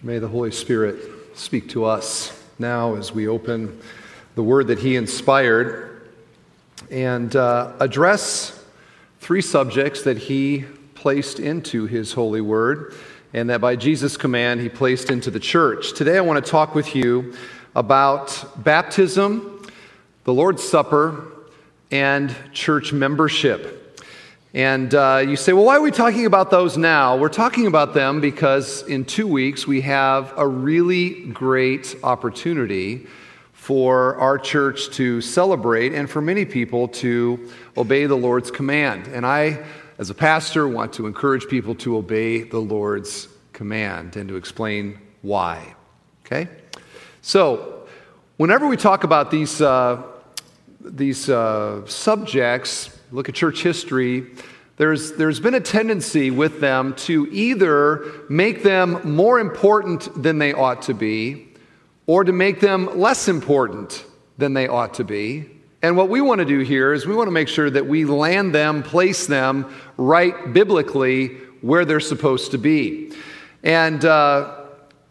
May the Holy Spirit speak to us now as we open the word that He inspired and uh, address three subjects that He placed into His holy word and that by Jesus' command He placed into the church. Today I want to talk with you about baptism, the Lord's Supper, and church membership. And uh, you say, well, why are we talking about those now? We're talking about them because in two weeks we have a really great opportunity for our church to celebrate and for many people to obey the Lord's command. And I, as a pastor, want to encourage people to obey the Lord's command and to explain why. Okay? So, whenever we talk about these, uh, these uh, subjects, look at church history, there's, there's been a tendency with them to either make them more important than they ought to be, or to make them less important than they ought to be. And what we want to do here is we want to make sure that we land them, place them right biblically where they're supposed to be. And uh,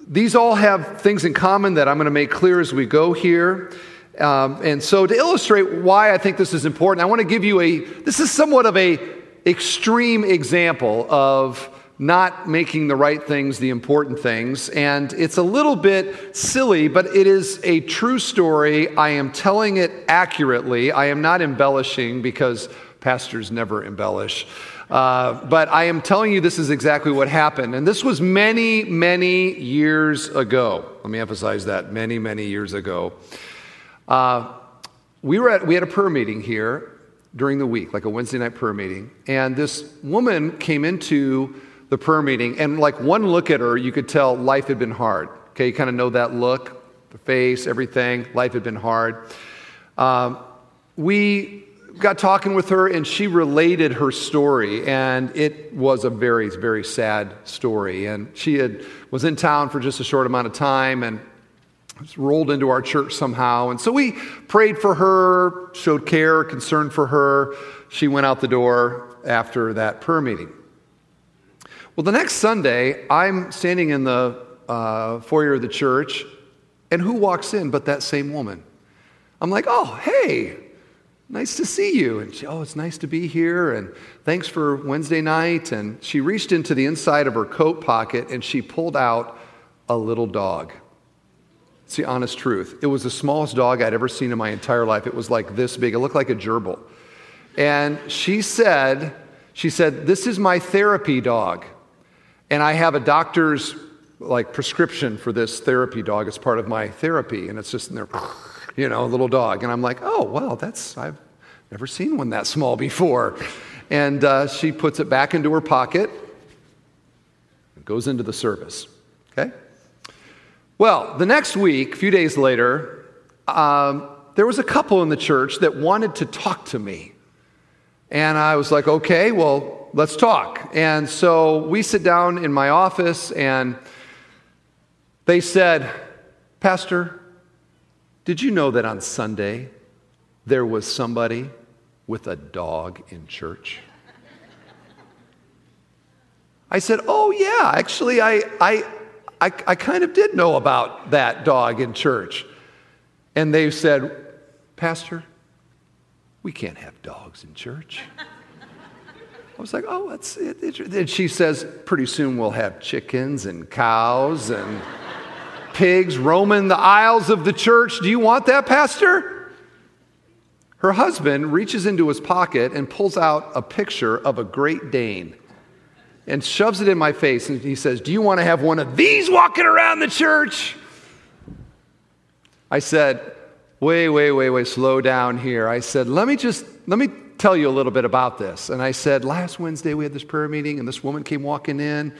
these all have things in common that I'm going to make clear as we go here. Um, and so, to illustrate why I think this is important, I want to give you a, this is somewhat of a extreme example of not making the right things the important things. And it's a little bit silly, but it is a true story. I am telling it accurately. I am not embellishing because pastors never embellish. Uh, but I am telling you this is exactly what happened. And this was many, many years ago. Let me emphasize that many, many years ago. Uh, we, were at, we had a prayer meeting here during the week, like a Wednesday night prayer meeting. And this woman came into the prayer meeting, and like one look at her, you could tell life had been hard. Okay, you kind of know that look, the face, everything. Life had been hard. Um, we got talking with her, and she related her story, and it was a very, very sad story. And she had was in town for just a short amount of time, and rolled into our church somehow. And so we prayed for her, showed care, concern for her. She went out the door after that prayer meeting. Well, the next Sunday, I'm standing in the uh, foyer of the church, and who walks in but that same woman? I'm like, oh, hey, nice to see you. And she, oh, it's nice to be here, and thanks for Wednesday night. And she reached into the inside of her coat pocket and she pulled out a little dog. It's the honest truth. It was the smallest dog I'd ever seen in my entire life. It was like this big. It looked like a gerbil. And she said, she said, "This is my therapy dog." And I have a doctor's like prescription for this therapy dog as part of my therapy and it's just in there, you know, a little dog. And I'm like, "Oh, well, that's I've never seen one that small before." And uh, she puts it back into her pocket and goes into the service. Okay? Well, the next week, a few days later, um, there was a couple in the church that wanted to talk to me. And I was like, okay, well, let's talk. And so we sit down in my office, and they said, Pastor, did you know that on Sunday there was somebody with a dog in church? I said, Oh, yeah, actually, I, I, I, I kind of did know about that dog in church. And they said, Pastor, we can't have dogs in church. I was like, oh, that's it. And she says, pretty soon we'll have chickens and cows and pigs roaming the aisles of the church. Do you want that, Pastor? Her husband reaches into his pocket and pulls out a picture of a Great Dane and shoves it in my face. And he says, Do you want to have one of these walking around the church? I said, Wait, wait, wait, wait, slow down here. I said, Let me just, let me tell you a little bit about this. And I said, Last Wednesday we had this prayer meeting, and this woman came walking in,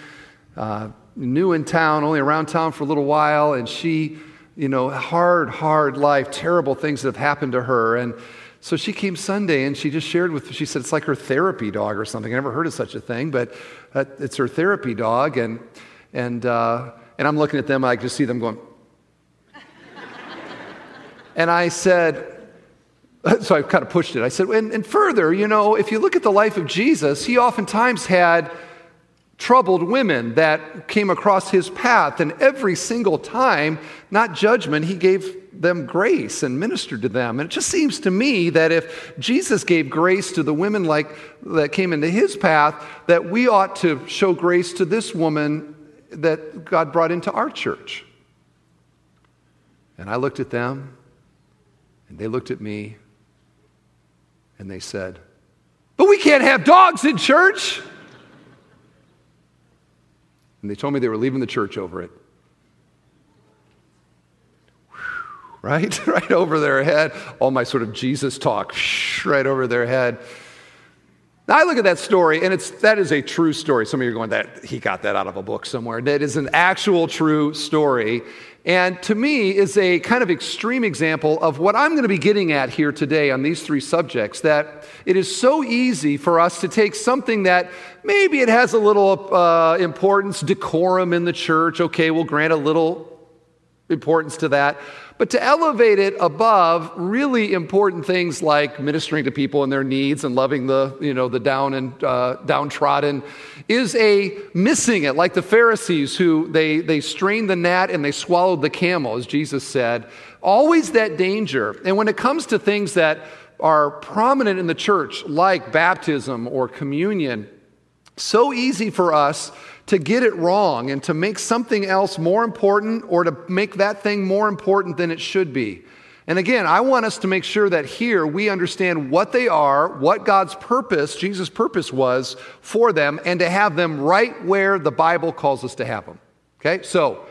uh, new in town, only around town for a little while, and she, you know, hard, hard life, terrible things that have happened to her. And so she came Sunday and she just shared with, she said it's like her therapy dog or something. I never heard of such a thing, but it's her therapy dog. And, and, uh, and I'm looking at them, I just see them going. and I said, so I kind of pushed it. I said, and, and further, you know, if you look at the life of Jesus, he oftentimes had troubled women that came across his path. And every single time, not judgment, he gave them grace and ministered to them. And it just seems to me that if Jesus gave grace to the women like that came into his path, that we ought to show grace to this woman that God brought into our church. And I looked at them, and they looked at me, and they said, But we can't have dogs in church. And they told me they were leaving the church over it. Right? right over their head. All my sort of Jesus talk, right over their head. Now I look at that story, and it's that is a true story. Some of you are going, that he got that out of a book somewhere. That is an actual true story. And to me is a kind of extreme example of what I'm going to be getting at here today on these three subjects. That it is so easy for us to take something that maybe it has a little uh, importance, decorum in the church. Okay, we'll grant a little importance to that but to elevate it above really important things like ministering to people and their needs and loving the, you know, the down and uh, downtrodden is a missing it, like the Pharisees who they, they strained the gnat and they swallowed the camel, as Jesus said. Always that danger. And when it comes to things that are prominent in the church, like baptism or communion, so easy for us to get it wrong and to make something else more important or to make that thing more important than it should be. And again, I want us to make sure that here we understand what they are, what God's purpose, Jesus' purpose was for them, and to have them right where the Bible calls us to have them. Okay? So,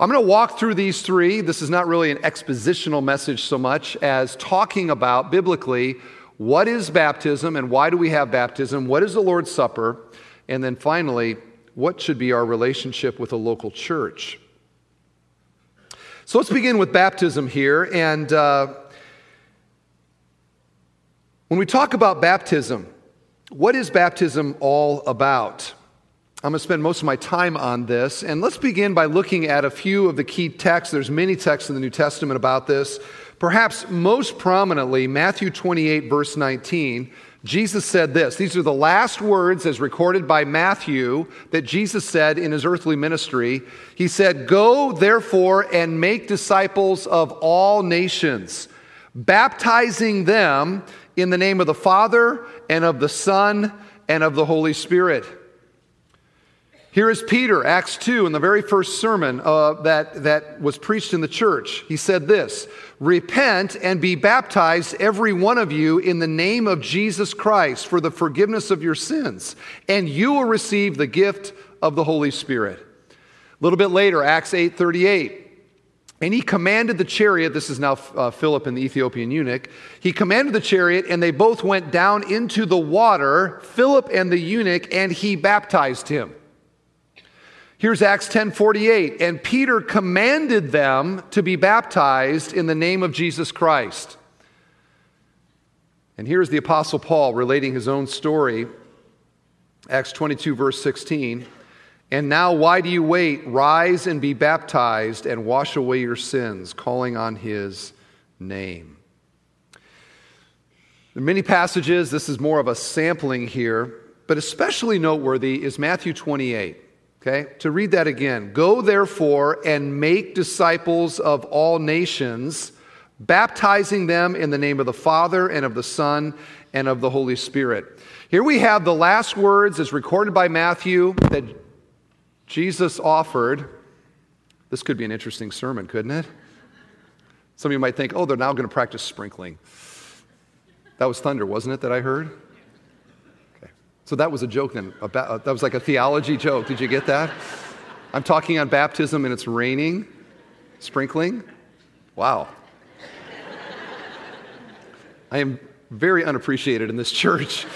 I'm going to walk through these three. This is not really an expositional message so much as talking about biblically what is baptism and why do we have baptism? What is the Lord's Supper? And then finally, what should be our relationship with a local church? So let's begin with baptism here. And uh, when we talk about baptism, what is baptism all about? I'm going to spend most of my time on this. And let's begin by looking at a few of the key texts. There's many texts in the New Testament about this. Perhaps most prominently, Matthew 28, verse 19 Jesus said this. These are the last words, as recorded by Matthew, that Jesus said in his earthly ministry. He said, Go therefore and make disciples of all nations, baptizing them in the name of the Father and of the Son and of the Holy Spirit here is Peter, Acts 2, in the very first sermon uh, that, that was preached in the church. He said this Repent and be baptized, every one of you, in the name of Jesus Christ for the forgiveness of your sins, and you will receive the gift of the Holy Spirit. A little bit later, Acts 8 38. And he commanded the chariot, this is now uh, Philip and the Ethiopian eunuch. He commanded the chariot, and they both went down into the water, Philip and the eunuch, and he baptized him. Here's Acts 10:48, and Peter commanded them to be baptized in the name of Jesus Christ. And here's the apostle Paul relating his own story. Acts 22 verse 16. And now why do you wait? Rise and be baptized and wash away your sins, calling on his name. There are many passages, this is more of a sampling here, but especially noteworthy is Matthew 28. Okay, to read that again. Go therefore and make disciples of all nations, baptizing them in the name of the Father and of the Son and of the Holy Spirit. Here we have the last words as recorded by Matthew that Jesus offered. This could be an interesting sermon, couldn't it? Some of you might think, oh, they're now going to practice sprinkling. That was thunder, wasn't it, that I heard? So that was a joke then. Uh, that was like a theology joke. Did you get that? I'm talking on baptism and it's raining, sprinkling. Wow. I am very unappreciated in this church.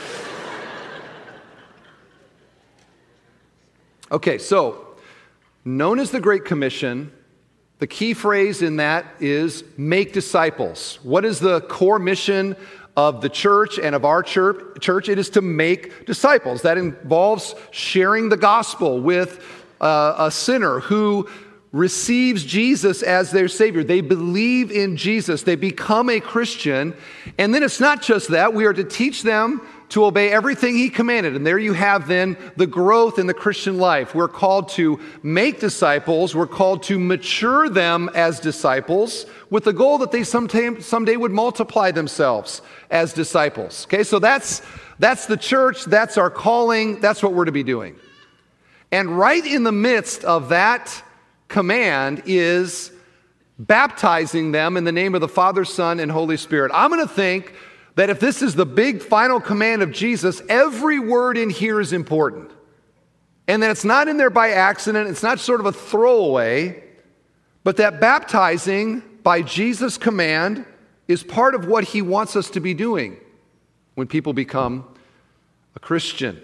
Okay, so known as the Great Commission, the key phrase in that is make disciples. What is the core mission of the church and of our church, church it is to make disciples. That involves sharing the gospel with uh, a sinner who receives Jesus as their Savior. They believe in Jesus. They become a Christian. And then it's not just that, we are to teach them to obey everything He commanded. And there you have then the growth in the Christian life. We're called to make disciples, we're called to mature them as disciples with the goal that they sometime, someday would multiply themselves as disciples. Okay, so that's, that's the church, that's our calling, that's what we're to be doing. And right in the midst of that command is baptizing them in the name of the Father, Son, and Holy Spirit. I'm going to think that if this is the big final command of Jesus, every word in here is important. And that it's not in there by accident, it's not sort of a throwaway, but that baptizing by Jesus' command is part of what he wants us to be doing when people become a Christian.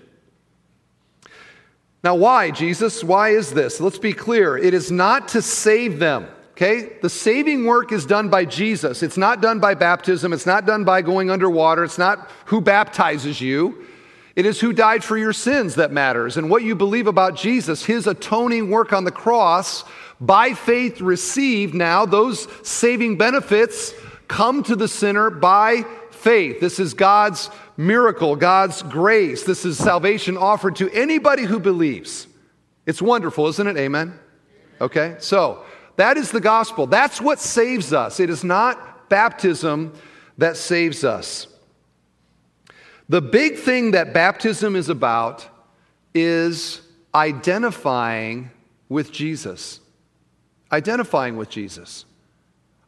Now, why, Jesus? Why is this? Let's be clear. It is not to save them. Okay? The saving work is done by Jesus. It's not done by baptism. It's not done by going underwater. It's not who baptizes you. It is who died for your sins that matters and what you believe about Jesus, his atoning work on the cross, by faith received now, those saving benefits come to the sinner by faith. This is God's miracle, God's grace. This is salvation offered to anybody who believes. It's wonderful, isn't it? Amen? Okay, so that is the gospel. That's what saves us. It is not baptism that saves us. The big thing that baptism is about is identifying with Jesus. Identifying with Jesus.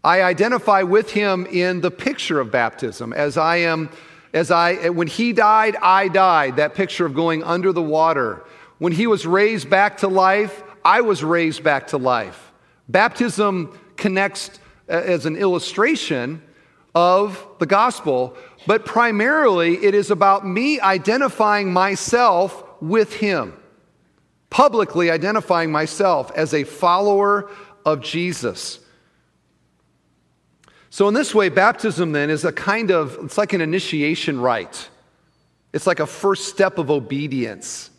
I identify with him in the picture of baptism as I am as I, when he died, I died. That picture of going under the water. When he was raised back to life, I was raised back to life. Baptism connects uh, as an illustration of the gospel, but primarily it is about me identifying myself with him, publicly identifying myself as a follower of Jesus. So, in this way, baptism then is a kind of, it's like an initiation rite. It's like a first step of obedience.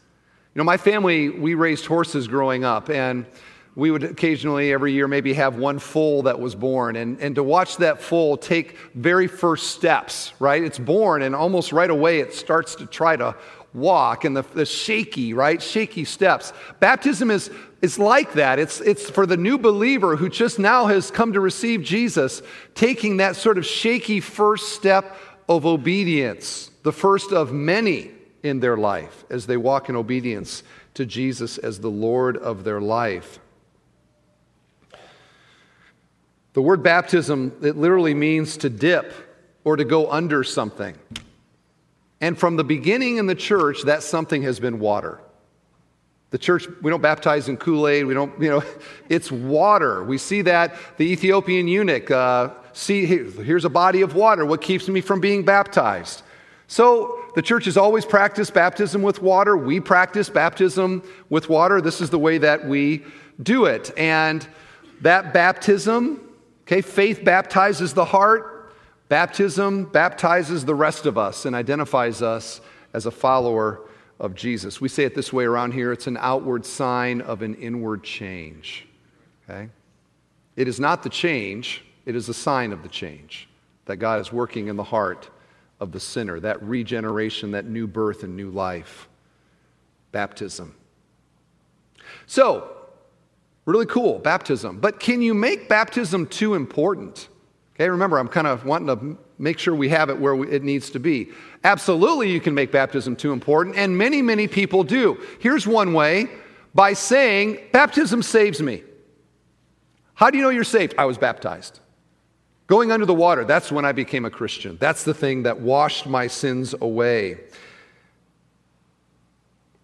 You know, my family, we raised horses growing up, and we would occasionally, every year, maybe have one foal that was born. And, and to watch that foal take very first steps, right? It's born, and almost right away it starts to try to walk and the, the shaky, right? Shaky steps. Baptism is, is like that. It's, it's for the new believer who just now has come to receive Jesus, taking that sort of shaky first step of obedience, the first of many in their life as they walk in obedience to Jesus as the Lord of their life. The word baptism, it literally means to dip or to go under something. And from the beginning in the church, that something has been water. The church, we don't baptize in Kool Aid. We don't, you know, it's water. We see that the Ethiopian eunuch, uh, see, here's a body of water. What keeps me from being baptized? So the church has always practiced baptism with water. We practice baptism with water. This is the way that we do it. And that baptism, okay, faith baptizes the heart, Baptism baptizes the rest of us and identifies us as a follower of Jesus. We say it this way around here it's an outward sign of an inward change. Okay? It is not the change, it is a sign of the change that God is working in the heart of the sinner, that regeneration, that new birth and new life. Baptism. So, really cool, baptism. But can you make baptism too important? Okay, remember, I'm kind of wanting to make sure we have it where it needs to be. Absolutely, you can make baptism too important, and many, many people do. Here's one way by saying, Baptism saves me. How do you know you're saved? I was baptized. Going under the water, that's when I became a Christian. That's the thing that washed my sins away.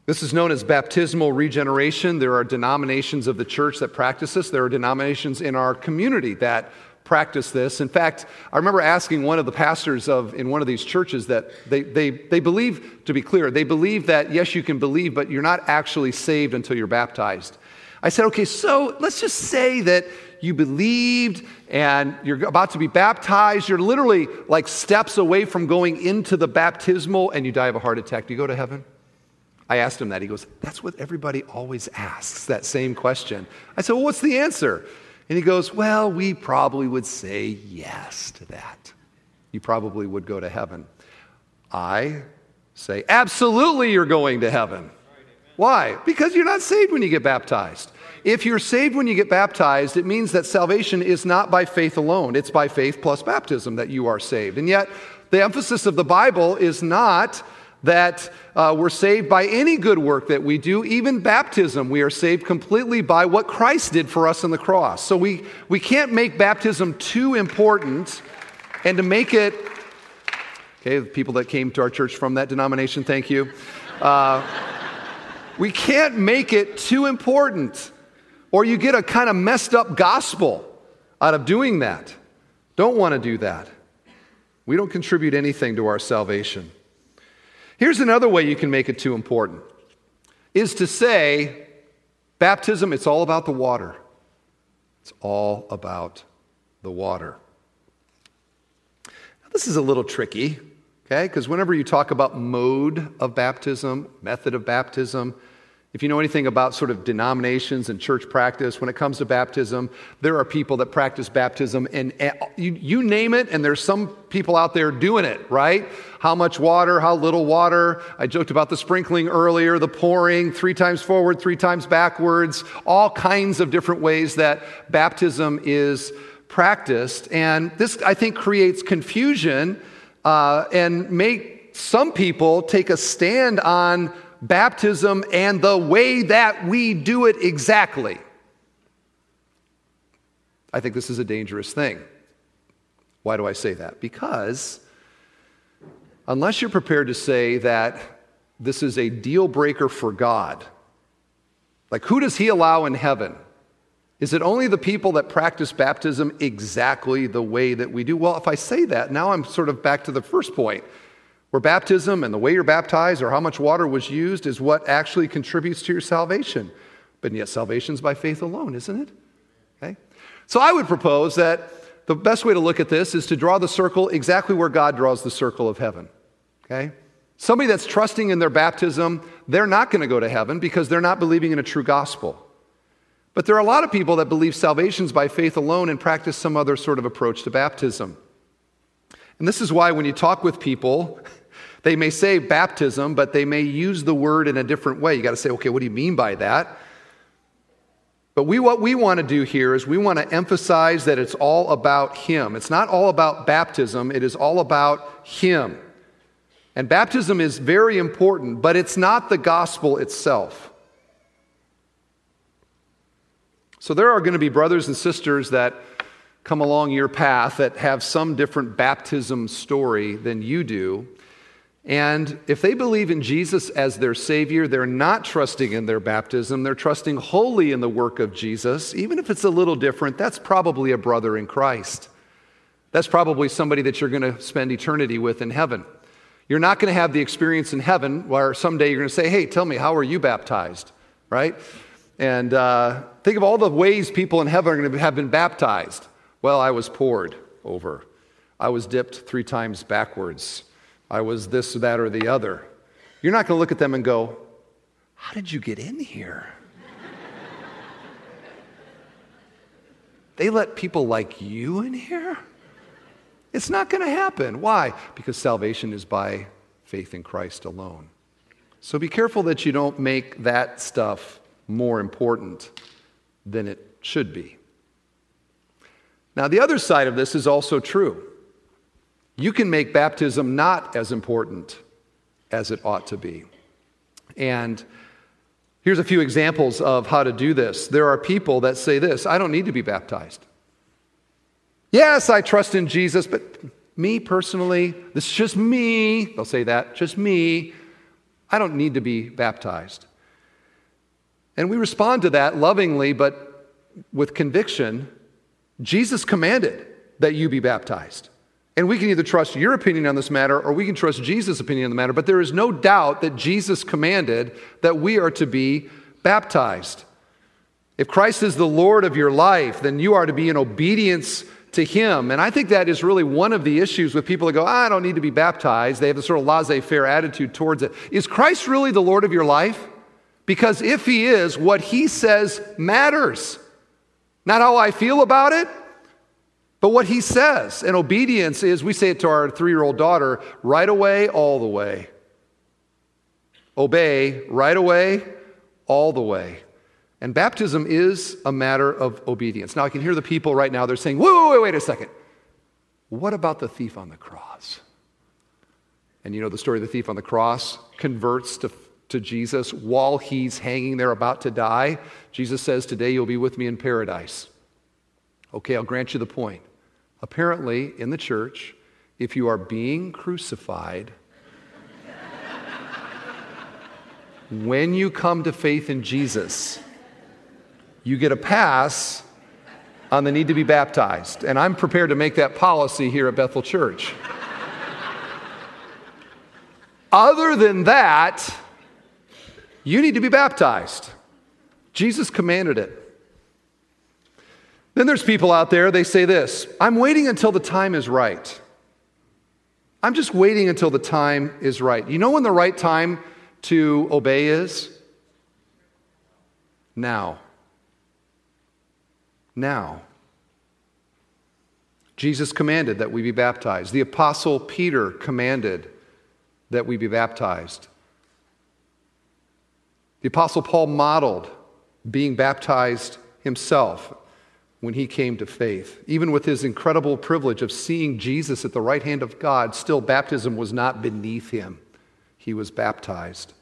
This is known as baptismal regeneration. There are denominations of the church that practice this. There are denominations in our community that practice this. In fact, I remember asking one of the pastors of in one of these churches that they, they, they believe, to be clear, they believe that yes, you can believe, but you're not actually saved until you're baptized. I said, okay, so let's just say that you believed and you're about to be baptized. You're literally like steps away from going into the baptismal and you die of a heart attack. Do you go to heaven? I asked him that. He goes, That's what everybody always asks, that same question. I said, Well, what's the answer? And he goes, Well, we probably would say yes to that. You probably would go to heaven. I say, Absolutely, you're going to heaven. Why? Because you're not saved when you get baptized. If you're saved when you get baptized, it means that salvation is not by faith alone. It's by faith plus baptism that you are saved. And yet, the emphasis of the Bible is not that uh, we're saved by any good work that we do, even baptism. We are saved completely by what Christ did for us on the cross. So we, we can't make baptism too important and to make it, okay, the people that came to our church from that denomination, thank you. Uh, we can't make it too important, or you get a kind of messed up gospel out of doing that. Don't want to do that. We don't contribute anything to our salvation. Here's another way you can make it too important is to say baptism it's all about the water. It's all about the water. Now, this is a little tricky, okay? Because whenever you talk about mode of baptism, method of baptism, if you know anything about sort of denominations and church practice, when it comes to baptism, there are people that practice baptism, and you, you, name it, and there's some people out there doing it, right? How much water, how little water. I joked about the sprinkling earlier, the pouring, three times forward, three times backwards, all kinds of different ways that baptism is practiced. And this, I think, creates confusion uh, and make some people take a stand on baptism and the way that we do it exactly. I think this is a dangerous thing. Why do I say that? Because unless you're prepared to say that this is a deal breaker for God, like who does He allow in heaven? Is it only the people that practice baptism exactly the way that we do? Well, if I say that, now I'm sort of back to the first point where baptism and the way you're baptized or how much water was used is what actually contributes to your salvation. But yet, salvation's by faith alone, isn't it? Okay? So I would propose that the best way to look at this is to draw the circle exactly where God draws the circle of heaven. Okay? Somebody that's trusting in their baptism, they're not going to go to heaven because they're not believing in a true gospel. But there are a lot of people that believe salvation's by faith alone and practice some other sort of approach to baptism. And this is why when you talk with people, they may say baptism, but they may use the word in a different way. You got to say, okay, what do you mean by that? But we, what we want to do here is we want to emphasize that it's all about Him. It's not all about baptism, it is all about Him. And baptism is very important, but it's not the gospel itself. So there are going to be brothers and sisters that come along your path that have some different baptism story than you do. And if they believe in Jesus as their Savior, they're not trusting in their baptism. They're trusting wholly in the work of Jesus. Even if it's a little different, that's probably a brother in Christ. That's probably somebody that you're going to spend eternity with in heaven. You're not going to have the experience in heaven where someday you're going to say, Hey, tell me, how are you baptized? Right? And uh, think of all the ways people in heaven are going to have been baptized. Well, I was poured over, I was dipped three times backwards. I was this, that, or the other. You're not going to look at them and go, How did you get in here? they let people like you in here? It's not going to happen. Why? Because salvation is by faith in Christ alone. So be careful that you don't make that stuff more important than it should be. Now, the other side of this is also true. You can make baptism not as important as it ought to be. And here's a few examples of how to do this. There are people that say this I don't need to be baptized. Yes, I trust in Jesus, but me personally, this is just me. They'll say that, just me. I don't need to be baptized. And we respond to that lovingly, but with conviction. Jesus commanded that you be baptized. And we can either trust your opinion on this matter or we can trust Jesus' opinion on the matter. But there is no doubt that Jesus commanded that we are to be baptized. If Christ is the Lord of your life, then you are to be in obedience to Him. And I think that is really one of the issues with people that go, ah, I don't need to be baptized. They have this sort of laissez faire attitude towards it. Is Christ really the Lord of your life? Because if He is, what He says matters. Not how I feel about it, but what He says. And obedience is, we say it to our three year old daughter, right away, all the way. Obey right away, all the way. And baptism is a matter of obedience. Now, I can hear the people right now, they're saying, wait, wait, wait, a second. What about the thief on the cross? And you know the story of the thief on the cross converts to, to Jesus while he's hanging there about to die. Jesus says, Today you'll be with me in paradise. Okay, I'll grant you the point. Apparently, in the church, if you are being crucified, when you come to faith in Jesus, you get a pass on the need to be baptized. And I'm prepared to make that policy here at Bethel Church. Other than that, you need to be baptized. Jesus commanded it. Then there's people out there, they say this I'm waiting until the time is right. I'm just waiting until the time is right. You know when the right time to obey is? Now now. Jesus commanded that we be baptized. The Apostle Peter commanded that we be baptized. The Apostle Paul modeled being baptized himself when he came to faith. Even with his incredible privilege of seeing Jesus at the right hand of God, still baptism was not beneath him. He was baptized.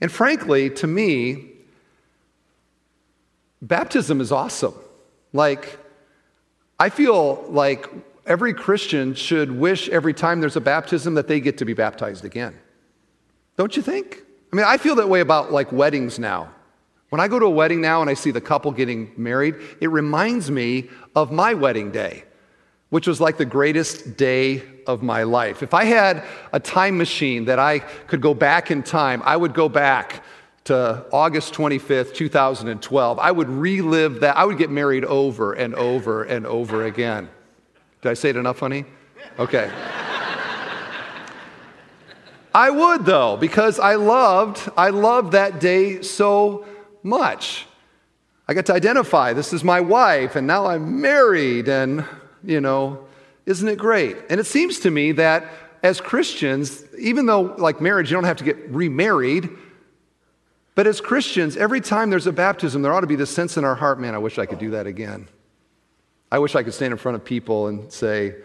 And frankly, to me, baptism is awesome. Like, I feel like every Christian should wish every time there's a baptism that they get to be baptized again. Don't you think? I mean, I feel that way about like weddings now. When I go to a wedding now and I see the couple getting married, it reminds me of my wedding day, which was like the greatest day of my life. If I had a time machine that I could go back in time, I would go back to August 25th, 2012, I would relive that. I would get married over and over and over again. Did I say it enough, honey? Okay. I would though, because I loved, I loved that day so much. I got to identify this is my wife, and now I'm married, and you know, isn't it great? And it seems to me that as Christians, even though like marriage, you don't have to get remarried, but as Christians, every time there's a baptism, there ought to be this sense in our heart man, I wish I could do that again. I wish I could stand in front of people and say,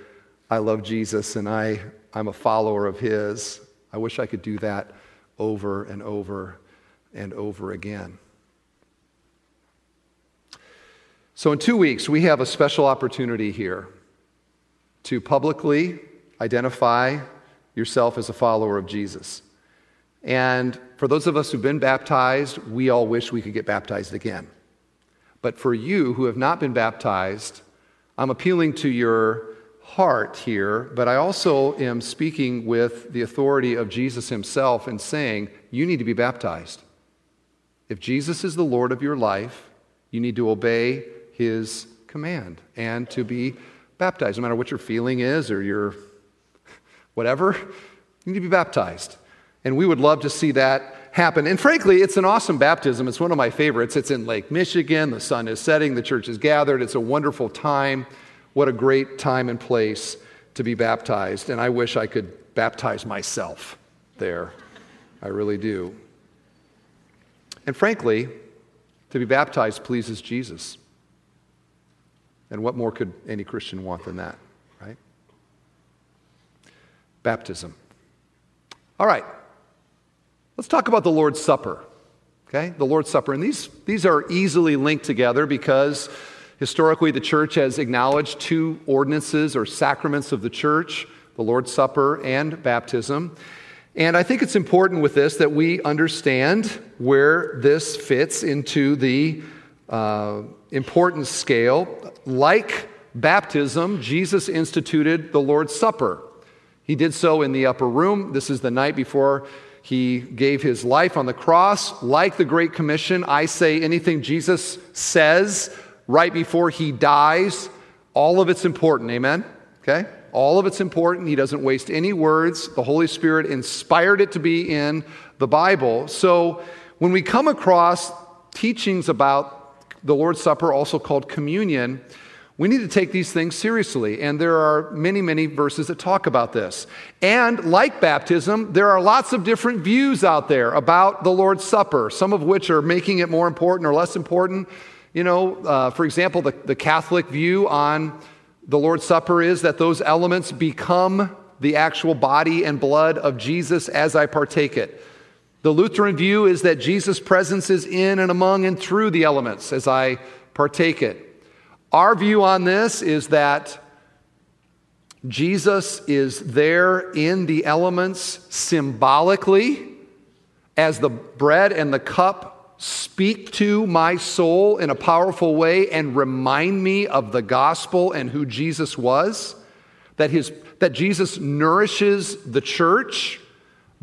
I love Jesus and I, I'm a follower of his. I wish I could do that over and over and over again. So, in two weeks, we have a special opportunity here to publicly identify yourself as a follower of Jesus. And for those of us who've been baptized, we all wish we could get baptized again. But for you who have not been baptized, I'm appealing to your heart here, but I also am speaking with the authority of Jesus himself and saying, you need to be baptized. If Jesus is the Lord of your life, you need to obey his command and to be baptized. No matter what your feeling is or your whatever, you need to be baptized. And we would love to see that happen. And frankly, it's an awesome baptism. It's one of my favorites. It's in Lake Michigan. The sun is setting, the church is gathered. It's a wonderful time. What a great time and place to be baptized. And I wish I could baptize myself there. I really do. And frankly, to be baptized pleases Jesus. And what more could any Christian want than that, right? Baptism. All right. Let's talk about the Lord's Supper. Okay? The Lord's Supper. And these, these are easily linked together because historically the church has acknowledged two ordinances or sacraments of the church the Lord's Supper and baptism. And I think it's important with this that we understand where this fits into the uh, importance scale. Like baptism, Jesus instituted the Lord's Supper. He did so in the upper room. This is the night before he gave his life on the cross. Like the Great Commission, I say anything Jesus says right before he dies, All of it's important, amen? Okay? All of it's important. He doesn't waste any words. The Holy Spirit inspired it to be in the Bible. So when we come across teachings about the Lord's Supper, also called communion, we need to take these things seriously, and there are many, many verses that talk about this. And like baptism, there are lots of different views out there about the Lord's Supper, some of which are making it more important or less important. You know, uh, for example, the, the Catholic view on the Lord's Supper is that those elements become the actual body and blood of Jesus as I partake it. The Lutheran view is that Jesus' presence is in and among and through the elements as I partake it. Our view on this is that Jesus is there in the elements symbolically as the bread and the cup speak to my soul in a powerful way and remind me of the gospel and who Jesus was. That, his, that Jesus nourishes the church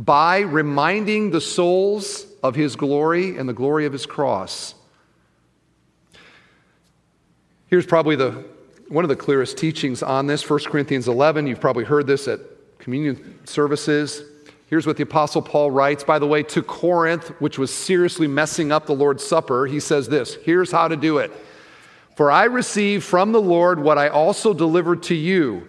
by reminding the souls of his glory and the glory of his cross. Here's probably the, one of the clearest teachings on this 1 Corinthians 11. You've probably heard this at communion services. Here's what the Apostle Paul writes, by the way, to Corinth, which was seriously messing up the Lord's Supper. He says this Here's how to do it. For I received from the Lord what I also delivered to you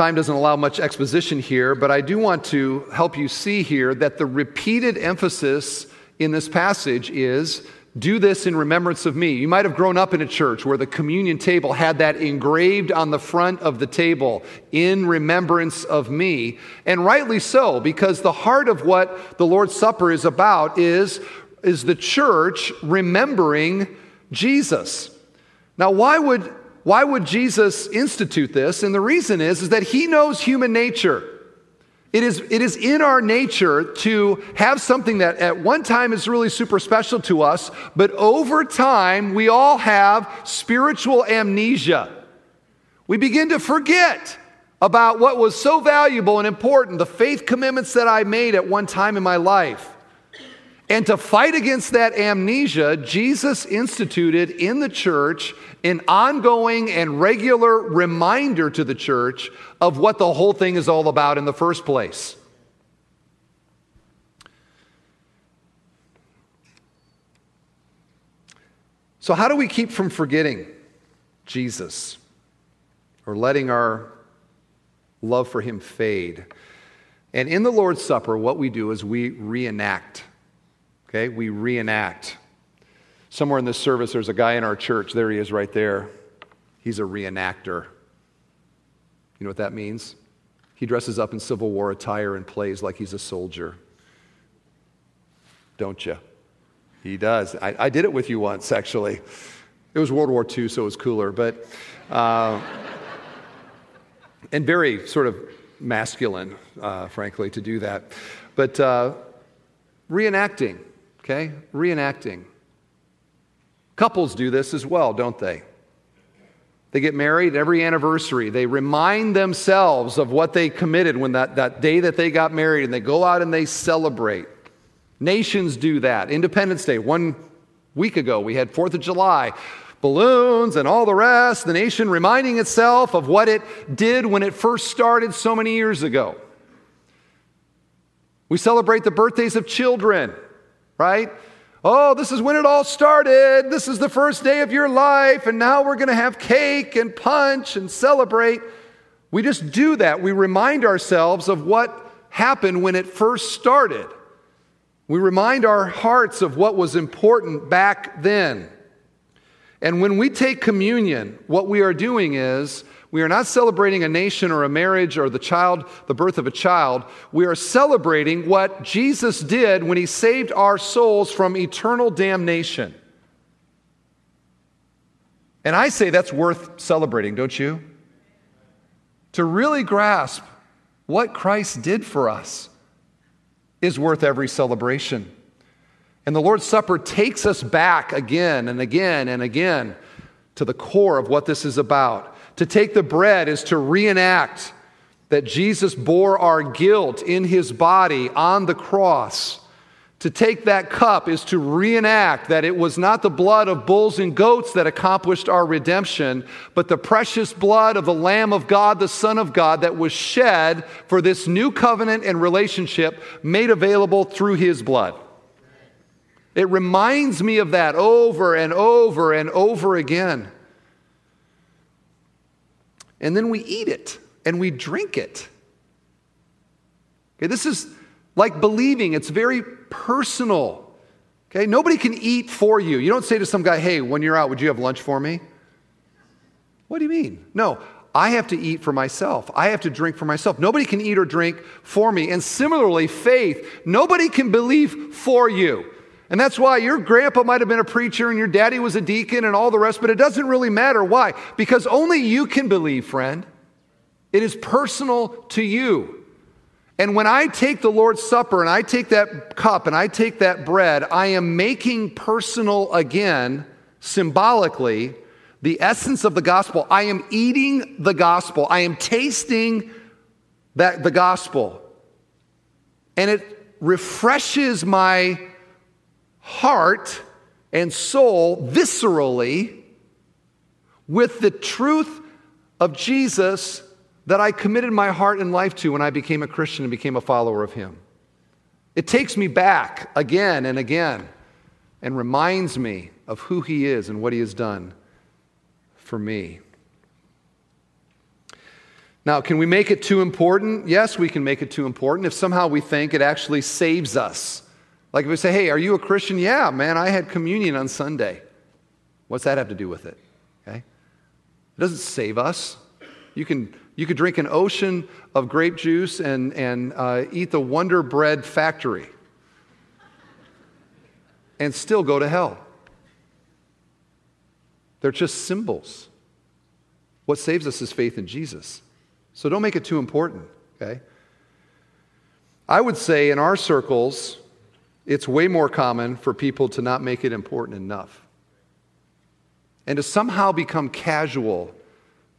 Time doesn't allow much exposition here, but I do want to help you see here that the repeated emphasis in this passage is do this in remembrance of me. You might have grown up in a church where the communion table had that engraved on the front of the table in remembrance of me. And rightly so, because the heart of what the Lord's Supper is about is, is the church remembering Jesus. Now, why would, why would Jesus institute this? And the reason is, is that he knows human nature. It is, it is in our nature to have something that at one time is really super special to us, but over time we all have spiritual amnesia. We begin to forget about what was so valuable and important, the faith commitments that I made at one time in my life. And to fight against that amnesia, Jesus instituted in the church an ongoing and regular reminder to the church of what the whole thing is all about in the first place. So, how do we keep from forgetting Jesus or letting our love for him fade? And in the Lord's Supper, what we do is we reenact Okay, we reenact. Somewhere in this service, there's a guy in our church. There he is right there. He's a reenactor. You know what that means? He dresses up in Civil War attire and plays like he's a soldier. Don't you? He does. I, I did it with you once, actually. It was World War II, so it was cooler, but. Uh, and very sort of masculine, uh, frankly, to do that. But uh, reenacting okay? Reenacting. Couples do this as well, don't they? They get married every anniversary. They remind themselves of what they committed when that, that day that they got married, and they go out and they celebrate. Nations do that. Independence Day, one week ago, we had Fourth of July, balloons and all the rest, the nation reminding itself of what it did when it first started so many years ago. We celebrate the birthdays of children right? Oh, this is when it all started. This is the first day of your life, and now we're going to have cake and punch and celebrate. We just do that. We remind ourselves of what happened when it first started. We remind our hearts of what was important back then. And when we take communion, what we are doing is we are not celebrating a nation or a marriage or the child, the birth of a child. We are celebrating what Jesus did when he saved our souls from eternal damnation. And I say that's worth celebrating, don't you? To really grasp what Christ did for us is worth every celebration. And the Lord's Supper takes us back again and again and again to the core of what this is about. To take the bread is to reenact that Jesus bore our guilt in his body on the cross. To take that cup is to reenact that it was not the blood of bulls and goats that accomplished our redemption, but the precious blood of the Lamb of God, the Son of God, that was shed for this new covenant and relationship made available through his blood. It reminds me of that over and over and over again. And then we eat it and we drink it. Okay, this is like believing, it's very personal. Okay, nobody can eat for you. You don't say to some guy, hey, when you're out, would you have lunch for me? What do you mean? No, I have to eat for myself. I have to drink for myself. Nobody can eat or drink for me. And similarly, faith, nobody can believe for you. And that's why your grandpa might have been a preacher and your daddy was a deacon and all the rest, but it doesn't really matter. Why? Because only you can believe, friend. It is personal to you. And when I take the Lord's Supper and I take that cup and I take that bread, I am making personal again, symbolically, the essence of the gospel. I am eating the gospel. I am tasting that, the gospel. And it refreshes my heart and soul viscerally with the truth of Jesus that I committed my heart and life to when I became a Christian and became a follower of Him. It takes me back again and again and reminds me of who He is and what He has done for me. Now, can we make it too important? Yes, we can make it too important if somehow we think it actually saves us. Like if we say, hey, are you a Christian? Yeah, man, I had communion on Sunday. What's that have to do with it? Okay? It doesn't save us. You can you could drink an ocean of grape juice and, and uh, eat the Wonder Bread factory and still go to hell. They're just symbols. What saves us is faith in Jesus. So don't make it too important, okay? I would say in our circles, it's way more common for people to not make it important enough and to somehow become casual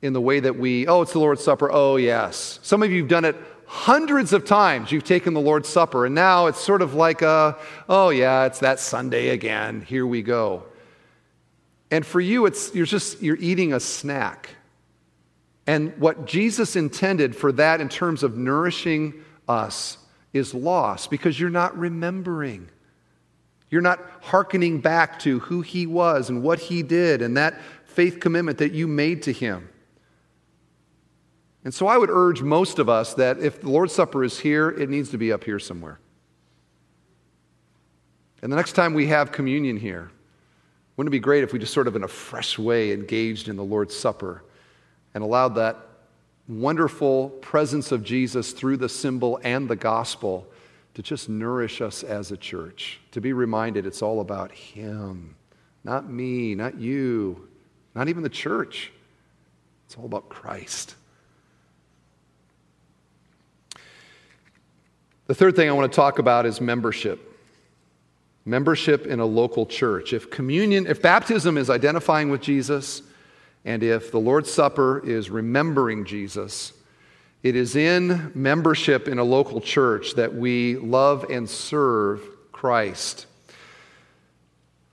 in the way that we, oh, it's the Lord's Supper. Oh, yes. Some of you have done it hundreds of times. You've taken the Lord's Supper, and now it's sort of like a, oh, yeah, it's that Sunday again. Here we go. And for you, it's, you're just, you're eating a snack. And what Jesus intended for that in terms of nourishing us is lost because you're not remembering. You're not hearkening back to who he was and what he did and that faith commitment that you made to him. And so I would urge most of us that if the Lord's Supper is here, it needs to be up here somewhere. And the next time we have communion here, wouldn't it be great if we just sort of in a fresh way engaged in the Lord's Supper and allowed that wonderful presence of Jesus through the symbol and the gospel to just nourish us as a church, to be reminded it's all about Him, not me, not you, not even the church. It's all about Christ. The third thing I want to talk about is membership. Membership in a local church. If communion, if baptism is identifying with Jesus, and if the Lord's Supper is remembering Jesus, it is in membership in a local church that we love and serve Christ.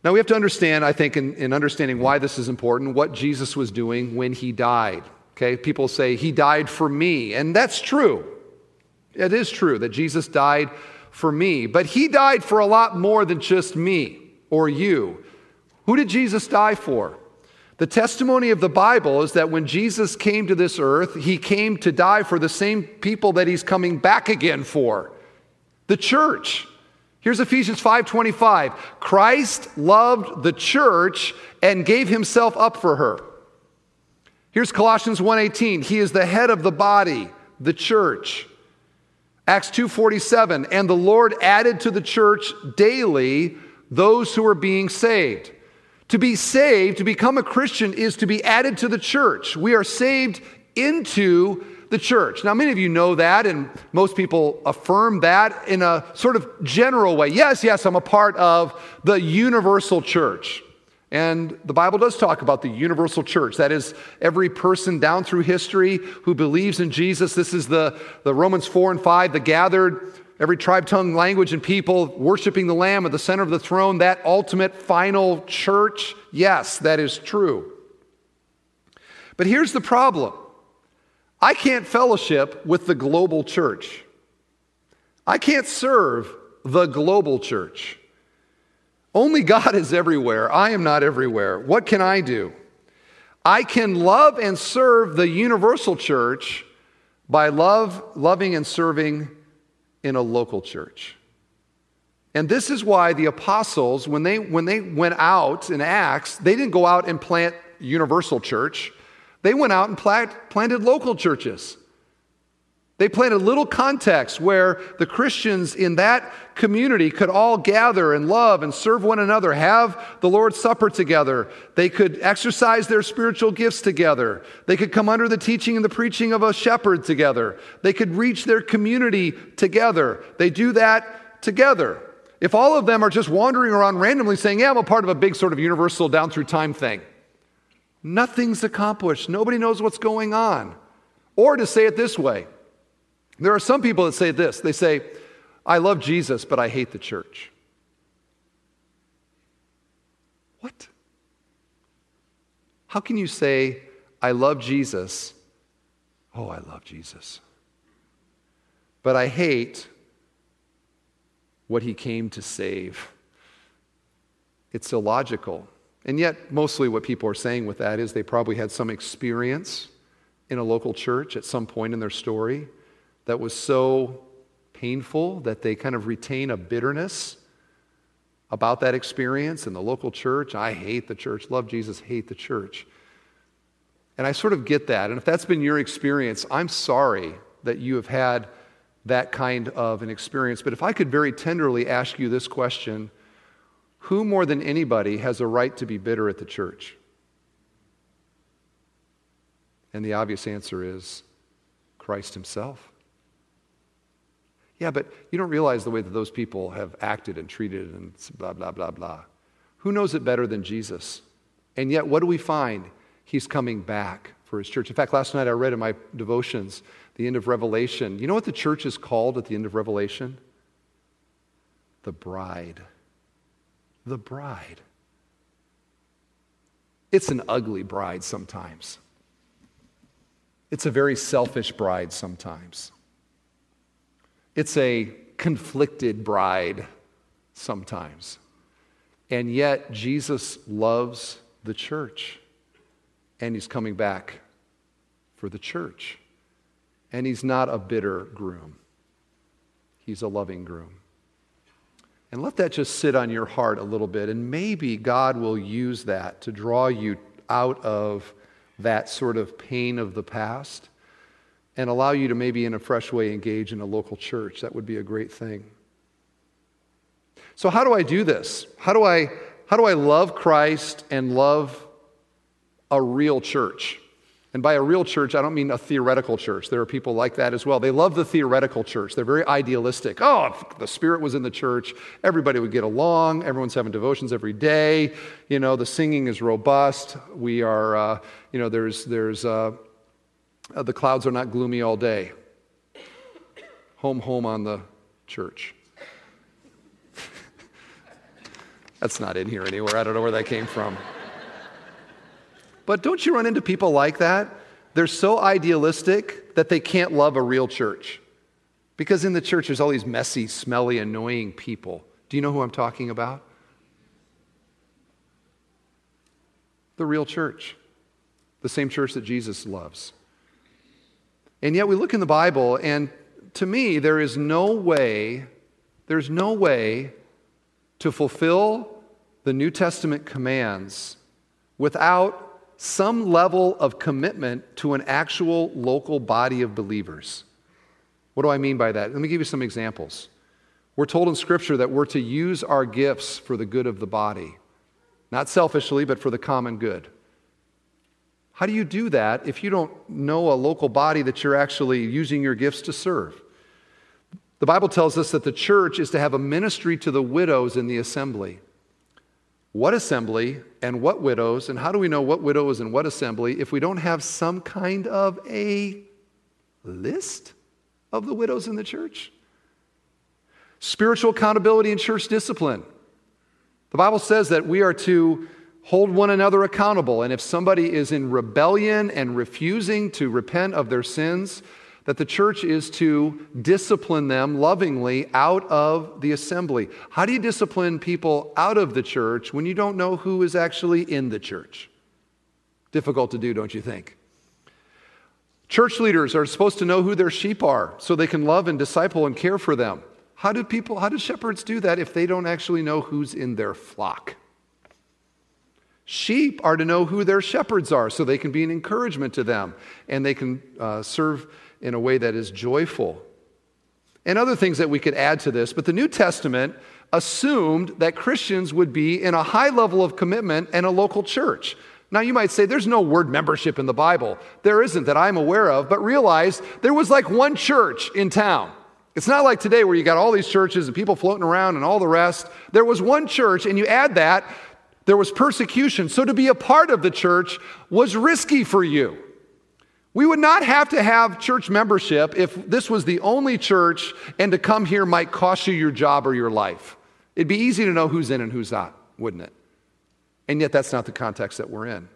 Now, we have to understand, I think, in, in, understanding why this is important, what Jesus was doing when he died. Okay, people say, He died for me, and that's true. It is true that Jesus died for me, but He died for a lot more than just me or you. Who did Jesus die for? The testimony of the Bible is that when Jesus came to this earth, he came to die for the same people that he's coming back again for the church. Here's Ephesians 5:25. Christ loved the church and gave himself up for her. Here's Colossians 1:18. He is the head of the body, the church. Acts 2:47, and the Lord added to the church daily those who were being saved. To be saved, to become a Christian, is to be added to the church. We are saved into the church. Now, many of you know that, and most people affirm that in a sort of general way. Yes, yes, I'm a part of the universal church. And the Bible does talk about the universal church. That is, every person down through history who believes in Jesus. This is the, the Romans 4 and 5, the gathered, every tribe, tongue, language, and people worshiping the Lamb at the center of the throne, that ultimate final church. Yes, that is true. But here's the problem I can't fellowship with the global church, I can't serve the global church. Only God is everywhere. I am not everywhere. What can I do? I can love and serve the universal church by love, loving and serving in a local church. And this is why the apostles, when they, when they went out in Acts, they didn't go out and plant universal church. They went out and plant, planted local churches. They planted little context where the Christians in that community could all gather and love and serve one another, have the Lord's Supper together. They could exercise their spiritual gifts together. They could come under the teaching and the preaching of a shepherd together. They could reach their community together. They do that together. If all of them are just wandering around randomly saying, Yeah, I'm a part of a big sort of universal down through time thing, nothing's accomplished. Nobody knows what's going on. Or to say it this way, there are some people that say this they say, I love Jesus, but I hate the church. What? How can you say, I love Jesus? Oh, I love Jesus. But I hate what he came to save. It's illogical. And yet, mostly what people are saying with that is they probably had some experience in a local church at some point in their story that was so painful that they kind of retain a bitterness about that experience in the local church. I hate the church, love Jesus, hate the church. And I sort of get that. And if that's been your experience, I'm sorry that you have had that kind of an experience. But if I could very tenderly ask you this question who more than anybody has a right to be bitter at the church? And the obvious answer is Christ Himself. Yeah, but you don't realize the way that those people have acted and treated and blah, blah, blah, blah. Who knows it better than Jesus? And yet, what do we find? He's coming back for his church. In fact, last night I read in my devotions the end of Revelation. You know what the church is called at the end of Revelation? The bride. The bride. It's an ugly bride sometimes. It's a very selfish bride sometimes. It's a conflicted bride sometimes. And yet, Jesus loves the church. And he's coming back for the church. And he's not a bitter groom, he's a loving groom. And let that just sit on your heart a little bit. And maybe God will use that to draw you out of that sort of pain of the past and allow you to maybe in a fresh way engage in a local church. That would be a great thing. So, how do I do this? How do I, how do I love Christ and love a real church? And by a real church, I don't mean a theoretical church. There are people like that as well. They love the theoretical church. They're very idealistic. Oh, if the Spirit was in the church, everybody would get along. Everyone's having devotions every day. You know, the singing is robust. We are, uh, you know, there's, there's uh, uh, the clouds are not gloomy all day. Home, home on the church. That's not in here anywhere. I don't know where that came from. But don't you run into people like that? They're so idealistic that they can't love a real church. Because in the church, there's all these messy, smelly, annoying people. Do you know who I'm talking about? The real church, the same church that Jesus loves. And yet we look in the Bible, and to me, there is no way, there's no way to fulfill the New Testament commands without some level of commitment to an actual local body of believers. What do I mean by that? Let me give you some examples. We're told in Scripture that we're to use our gifts for the good of the body. not selfishly, but for the common good. How do you do that if you don't know a local body that you're actually using your gifts to serve? The Bible tells us that the church is to have a ministry to the widows in the assembly. What assembly and what widows, and how do we know what widows and what assembly if we don't have some kind of a list of the widows in the church? Spiritual accountability and church discipline. The Bible says that we are to hold one another accountable, and if somebody is in rebellion and refusing to repent of their sins, that the church is to discipline them lovingly out of the assembly. How do you discipline people out of the church when you don't know who is actually in the church? Difficult to do, don't you think? Church leaders are supposed to know who their sheep are so they can love and disciple and care for them. How do people, how do shepherds do that if they don't actually know who's in their flock? Sheep are to know who their shepherds are so they can be an encouragement to them and they can uh, serve in a way that is joyful. And other things that we could add to this, but the New Testament assumed that Christians would be in a high level of commitment and a local church. Now, you might say there's no word membership in the Bible. There isn't that I'm aware of, but realize there was like one church in town. It's not like today where you got all these churches and people floating around and all the rest. There was one church, and you add that, there was persecution. So to be a part of the church was risky for you. We would not have to have church membership if this was the only church and to come here might cost you your job or your life. It'd be easy to know who's in and who's not, wouldn't it? And yet, that's not the context that we're in.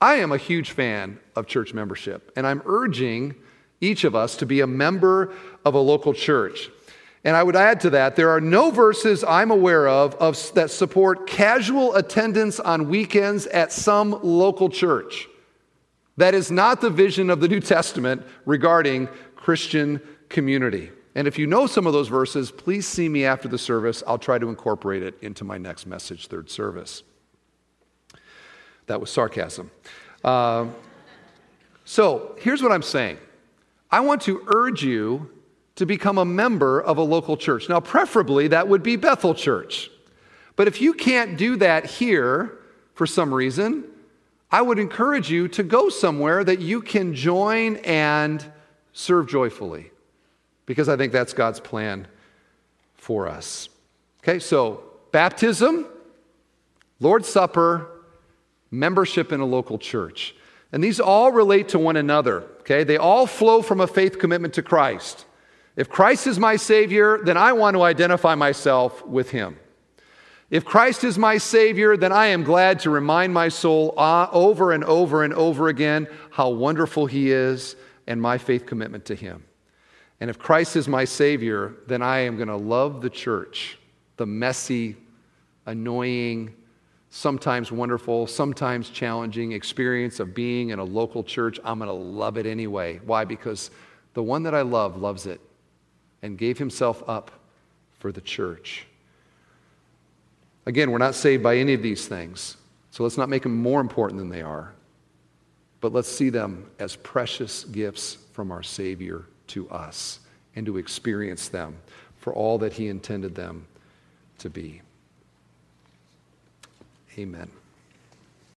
I am a huge fan of church membership, and I'm urging each of us to be a member of a local church. And I would add to that, there are no verses I'm aware of, of that support casual attendance on weekends at some local church. That is not the vision of the New Testament regarding Christian community. And if you know some of those verses, please see me after the service. I'll try to incorporate it into my next message, third service. That was sarcasm. Uh, so here's what I'm saying I want to urge you to become a member of a local church. Now, preferably, that would be Bethel Church. But if you can't do that here for some reason, I would encourage you to go somewhere that you can join and serve joyfully because I think that's God's plan for us. Okay, so baptism, Lord's Supper, membership in a local church. And these all relate to one another, okay? They all flow from a faith commitment to Christ. If Christ is my Savior, then I want to identify myself with Him. If Christ is my Savior, then I am glad to remind my soul uh, over and over and over again how wonderful He is and my faith commitment to Him. And if Christ is my Savior, then I am going to love the church, the messy, annoying, sometimes wonderful, sometimes challenging experience of being in a local church. I'm going to love it anyway. Why? Because the one that I love loves it and gave himself up for the church. Again, we're not saved by any of these things, so let's not make them more important than they are, but let's see them as precious gifts from our Savior to us and to experience them for all that He intended them to be. Amen.